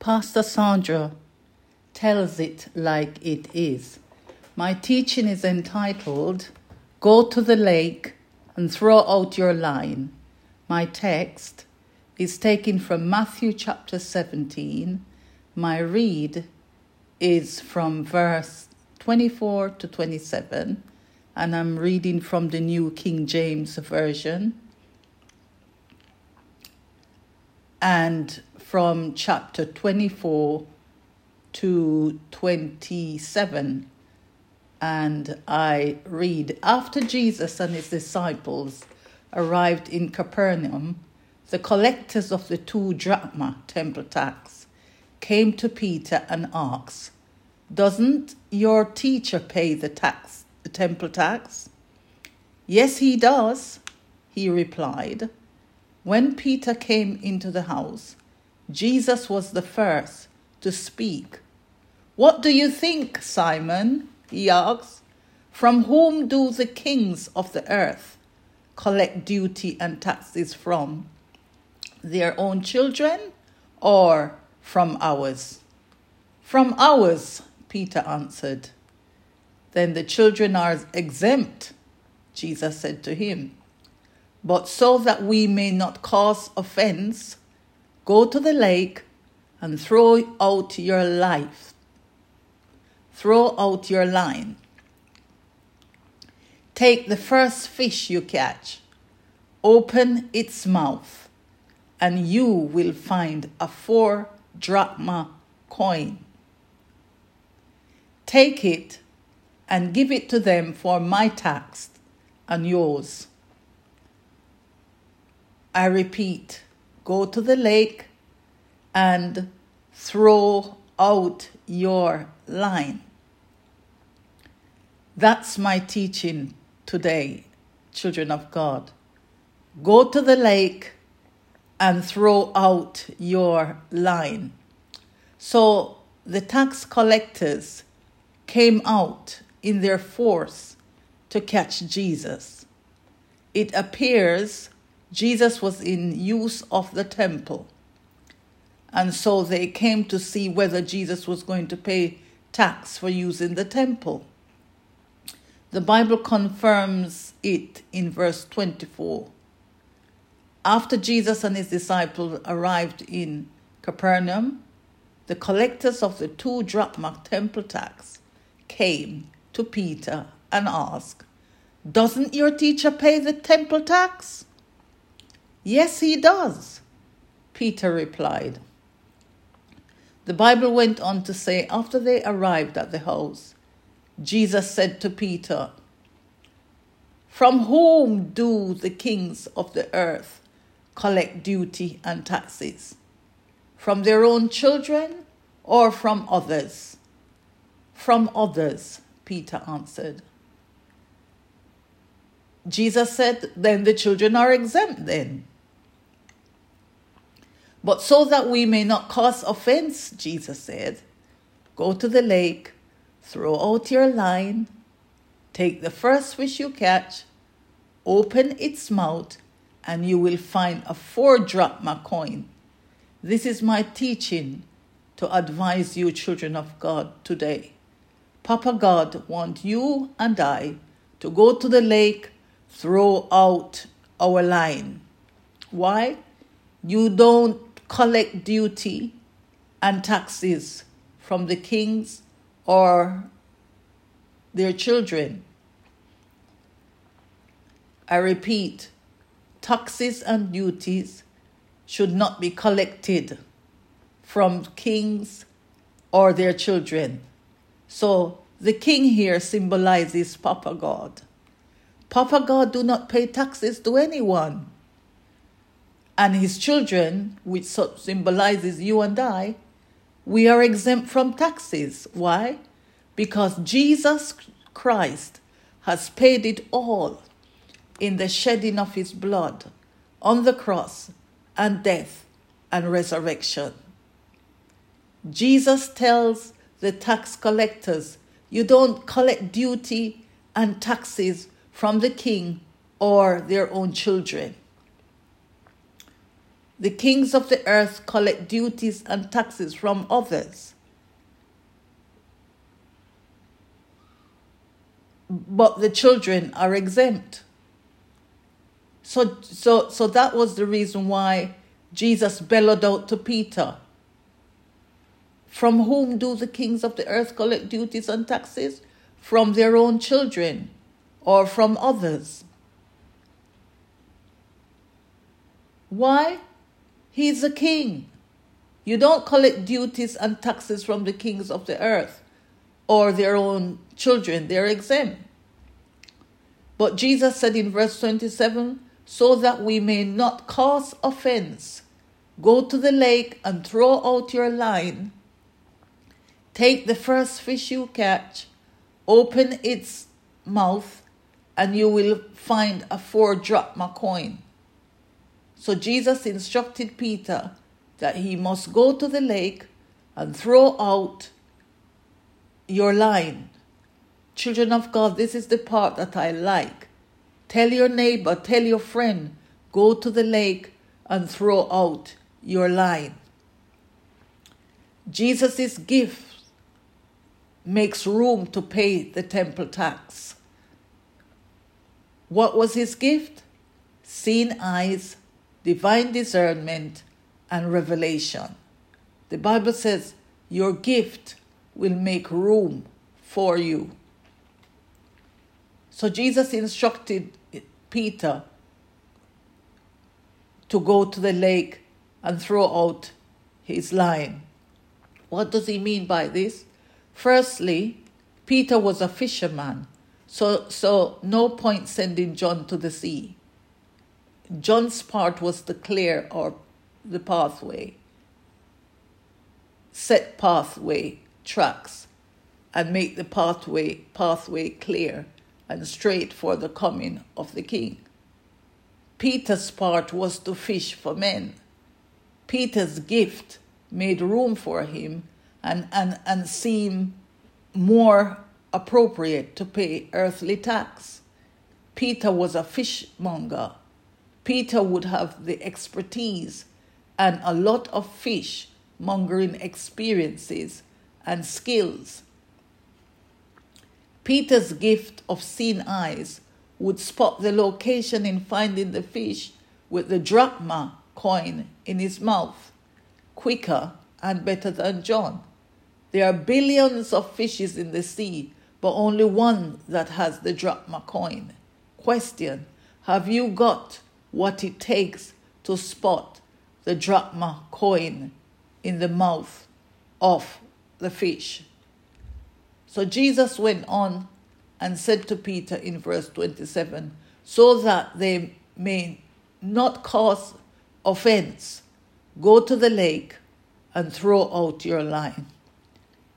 Pastor Sandra tells it like it is. My teaching is entitled Go to the Lake and Throw Out Your Line. My text is taken from Matthew chapter 17. My read is from verse 24 to 27, and I'm reading from the New King James Version. And from chapter 24 to 27. And I read After Jesus and his disciples arrived in Capernaum, the collectors of the two drachma temple tax came to Peter and asked, Doesn't your teacher pay the tax, the temple tax? Yes, he does, he replied. When Peter came into the house, Jesus was the first to speak. What do you think, Simon? he asked. From whom do the kings of the earth collect duty and taxes from? Their own children or from ours? From ours, Peter answered. Then the children are exempt, Jesus said to him. But so that we may not cause offense, Go to the lake and throw out your life. Throw out your line. Take the first fish you catch, open its mouth, and you will find a four drachma coin. Take it and give it to them for my tax and yours. I repeat, go to the lake and throw out your line. That's my teaching today, children of God. Go to the lake and throw out your line. So the tax collectors came out in their force to catch Jesus. It appears Jesus was in use of the temple. And so they came to see whether Jesus was going to pay tax for using the temple. The Bible confirms it in verse 24. After Jesus and his disciples arrived in Capernaum, the collectors of the two drachma temple tax came to Peter and asked, Doesn't your teacher pay the temple tax? Yes, he does, Peter replied. The Bible went on to say, after they arrived at the house, Jesus said to Peter, From whom do the kings of the earth collect duty and taxes? From their own children or from others? From others, Peter answered. Jesus said, Then the children are exempt then. But so that we may not cause offense, Jesus said, go to the lake, throw out your line, take the first fish you catch, open its mouth, and you will find a four drachma coin. This is my teaching to advise you, children of God, today. Papa God wants you and I to go to the lake, throw out our line. Why? You don't collect duty and taxes from the kings or their children. I repeat, taxes and duties should not be collected from kings or their children. So the king here symbolizes Papa God. Papa God do not pay taxes to anyone and his children, which symbolizes you and I, we are exempt from taxes. Why? Because Jesus Christ has paid it all in the shedding of his blood on the cross and death and resurrection. Jesus tells the tax collectors, You don't collect duty and taxes from the king or their own children. The kings of the earth collect duties and taxes from others. But the children are exempt. So, so, so that was the reason why Jesus bellowed out to Peter From whom do the kings of the earth collect duties and taxes? From their own children or from others. Why? He's a king. You don't collect duties and taxes from the kings of the earth or their own children, they're exempt. But Jesus said in verse 27 so that we may not cause offense, go to the lake and throw out your line. Take the first fish you catch, open its mouth, and you will find a four drachma coin. So Jesus instructed Peter that he must go to the lake and throw out your line. Children of God, this is the part that I like. Tell your neighbor, tell your friend, go to the lake and throw out your line. Jesus' gift makes room to pay the temple tax. What was his gift? Seeing eyes, divine discernment, and revelation. The Bible says your gift will make room for you. So Jesus instructed Peter to go to the lake and throw out his line. What does he mean by this? Firstly, Peter was a fisherman, so, so no point sending John to the sea. John's part was to clear or the pathway, set pathway tracks, and make the pathway pathway clear and straight for the coming of the king. Peter's part was to fish for men. Peter's gift made room for him and, and, and seemed more appropriate to pay earthly tax. Peter was a fishmonger Peter would have the expertise and a lot of fish mongering experiences and skills. Peter's gift of seeing eyes would spot the location in finding the fish with the drachma coin in his mouth quicker and better than John. There are billions of fishes in the sea, but only one that has the drachma coin. Question Have you got what it takes to spot the drachma coin in the mouth of the fish. So Jesus went on and said to Peter in verse 27 so that they may not cause offense, go to the lake and throw out your line.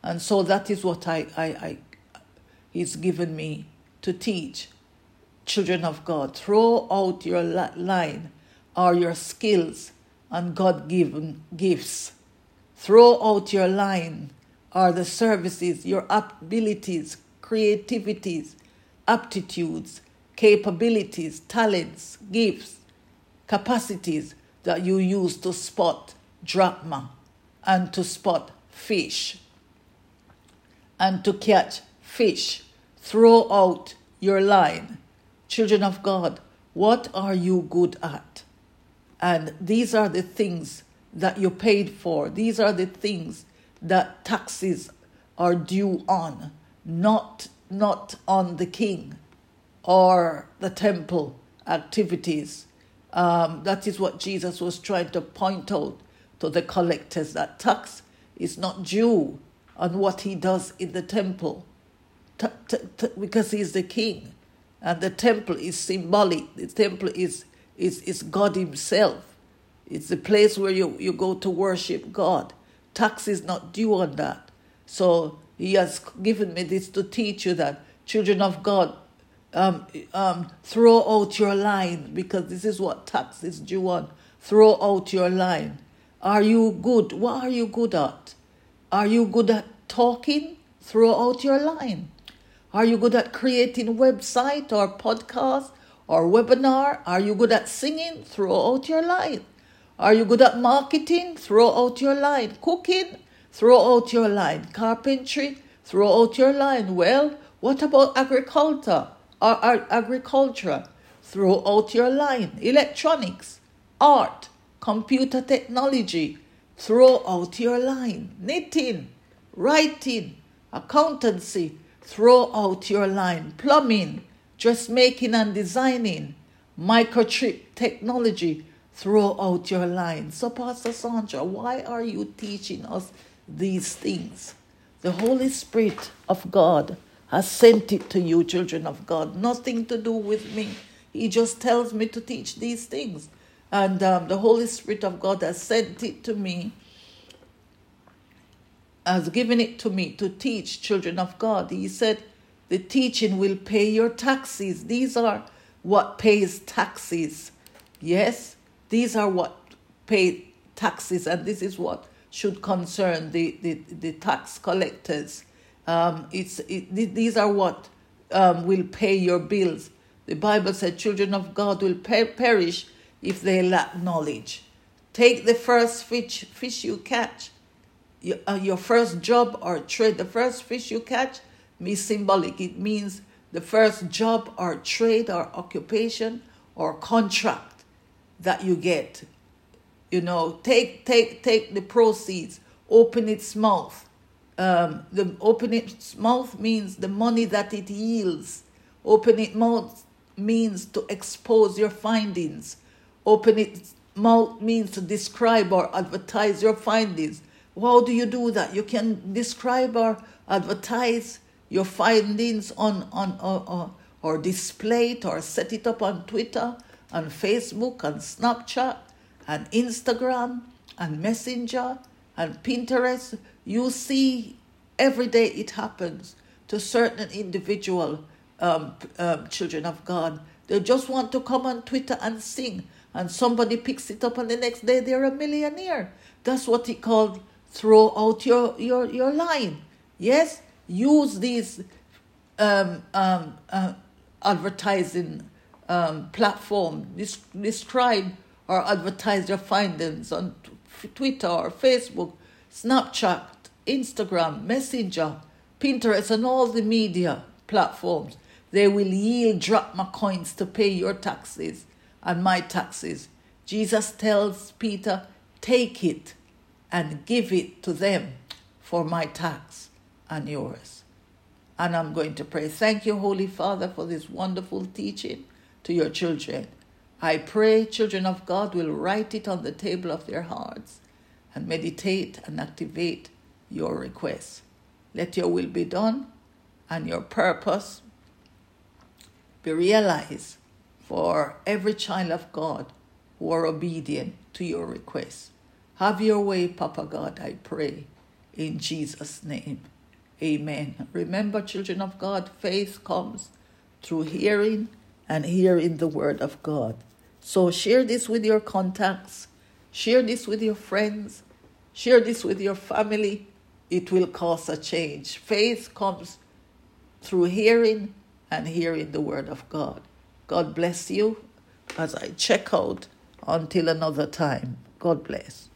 And so that is what I, I, I he's given me to teach children of God. Throw out your line or your skills and God given gifts. Throw out your line or the services, your abilities, creativities, aptitudes, capabilities, talents, gifts, capacities that you use to spot drachma and to spot fish and to catch fish. Throw out your line Children of God, what are you good at? And these are the things that you paid for. These are the things that taxes are due on, not, not on the king or the temple activities. Um, that is what Jesus was trying to point out to the collectors that tax is not due on what he does in the temple t- t- t- because he's the king. And the temple is symbolic. The temple is, is, is God Himself. It's the place where you, you go to worship God. Tax is not due on that. So He has given me this to teach you that, children of God, um, um, throw out your line because this is what tax is due on. Throw out your line. Are you good? What are you good at? Are you good at talking? Throw out your line. Are you good at creating website or podcast or webinar? Are you good at singing? Throw out your line. Are you good at marketing? Throw out your line. Cooking? Throw out your line. Carpentry? Throw out your line. Well, what about agriculture? Or, agriculture? Throw out your line. Electronics, art, computer technology. Throw out your line. Knitting, writing, accountancy. Throw out your line. Plumbing, dressmaking and designing, microchip technology. Throw out your line. So, Pastor Sandra, why are you teaching us these things? The Holy Spirit of God has sent it to you, children of God. Nothing to do with me. He just tells me to teach these things. And um, the Holy Spirit of God has sent it to me, has given it to me to teach children of God. He said, The teaching will pay your taxes. These are what pays taxes. Yes, these are what pay taxes, and this is what should concern the, the, the tax collectors. Um, it's, it, these are what um, will pay your bills. The Bible said, Children of God will per- perish if they lack knowledge. Take the first fish, fish you catch, your, uh, your first job or trade, the first fish you catch, be symbolic. It means the first job or trade or occupation or contract that you get you know, take take take the proceeds, open its mouth. Um, the open its mouth means the money that it yields. Open its mouth means to expose your findings. Open its mouth means to describe or advertise your findings. How do you do that? You can describe or advertise your findings on on or, or, or display it or set it up on Twitter, and Facebook, and Snapchat, and Instagram and Messenger and Pinterest, you see every day it happens to certain individual um, um, children of God. They just want to come on Twitter and sing, and somebody picks it up, and the next day they're a millionaire. That's what he called throw out your, your, your line. Yes, use these um, um, uh, advertising um, platform. describe or advertise your findings on Twitter or Facebook, Snapchat, Instagram, Messenger, Pinterest, and all the media platforms. They will yield drachma coins to pay your taxes and my taxes. Jesus tells Peter, Take it and give it to them for my tax and yours. And I'm going to pray. Thank you, Holy Father, for this wonderful teaching to your children. I pray children of God will write it on the table of their hearts and meditate and activate your requests. Let your will be done and your purpose be realized for every child of God who are obedient to your requests. Have your way, Papa God, I pray, in Jesus' name. Amen. Remember, children of God, faith comes through hearing and hearing the word of God. So share this with your contacts, share this with your friends, share this with your family. It will cause a change. Faith comes through hearing and hearing the word of God. God bless you as I check out until another time. God bless.